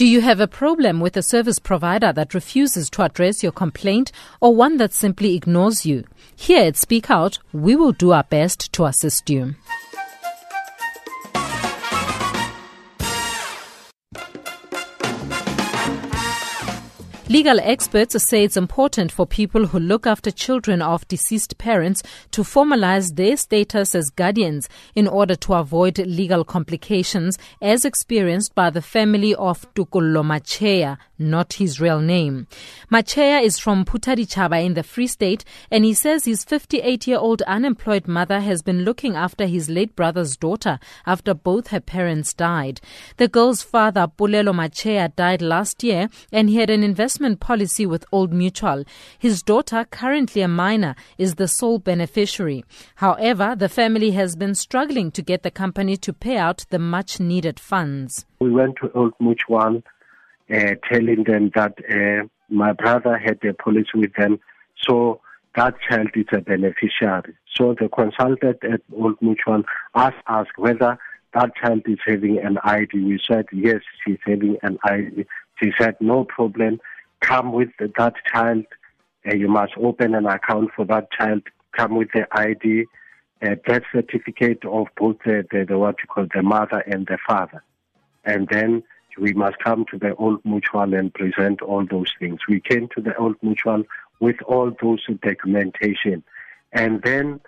Do you have a problem with a service provider that refuses to address your complaint or one that simply ignores you? Here at Speak Out, we will do our best to assist you. Legal experts say it's important for people who look after children of deceased parents to formalize their status as guardians in order to avoid legal complications as experienced by the family of Tukullo Macheya, not his real name. Macheya is from Phuthaditjhaba in the Free State and he says his 58-year-old unemployed mother has been looking after his late brother's daughter after both her parents died. The girl's father, Pulelo Macheya, died last year and he had an investment investment policy with Old Mutual. His daughter, currently a minor, is the sole beneficiary. However, the family has been struggling to get the company to pay out the much needed funds. We went to Old Mutual uh, telling them that uh, my brother had a policy with them, so that child is a beneficiary. So the consultant at Old Mutual asked us whether that child is having an ID. We said, yes, she's having an ID. She said, no problem come with that child. Uh, you must open an account for that child. Come with the ID, a death certificate of both the, the, the what you call the mother and the father, and then we must come to the old mutual and present all those things. We came to the old mutual with all those documentation, and then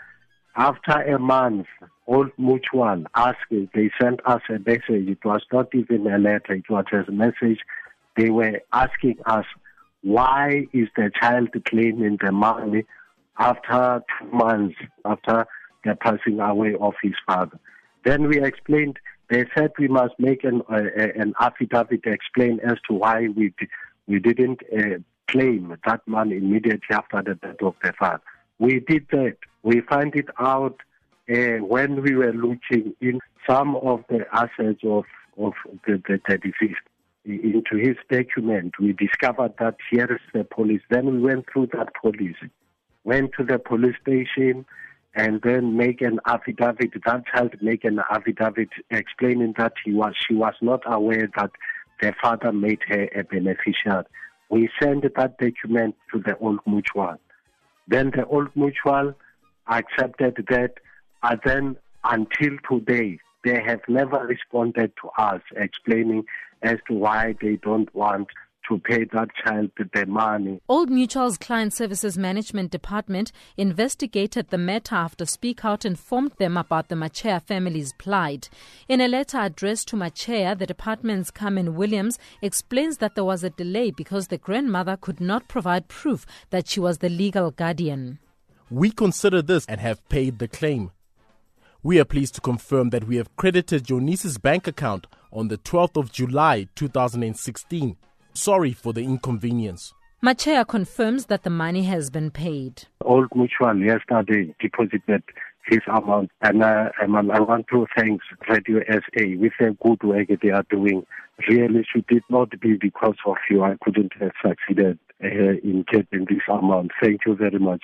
after a month, old mutual asked. They sent us a message. It was not even a letter. It was a message. They were asking us why is the child claiming the money after two months after the passing away of his father? Then we explained, they said we must make an, uh, an affidavit to explain as to why we, we didn't uh, claim that money immediately after the death of the father. We did that. We find it out uh, when we were looking in some of the assets of, of the, the, the deceased into his document, we discovered that here is the police. Then we went through that police, went to the police station, and then make an affidavit. That child make an affidavit explaining that he was she was not aware that the father made her a beneficiary. We sent that document to the old mutual. Then the old mutual accepted that, and then until today, they have never responded to us explaining as to why they don't want to pay that child the money. Old Mutual's Client Services Management Department investigated the matter after Speak Out informed them about the Macheya family's plight. In a letter addressed to Macheya, the department's Carmen Williams explains that there was a delay because the grandmother could not provide proof that she was the legal guardian. We consider this and have paid the claim. We are pleased to confirm that we have credited your niece's bank account on the 12th of July 2016. Sorry for the inconvenience. Macheya confirms that the money has been paid. Old Mutual yesterday deposited his amount, and uh, I want to thank Radio SA with the good work they are doing. Really, should it not be because of you, I couldn't have succeeded uh, in getting this amount. Thank you very much.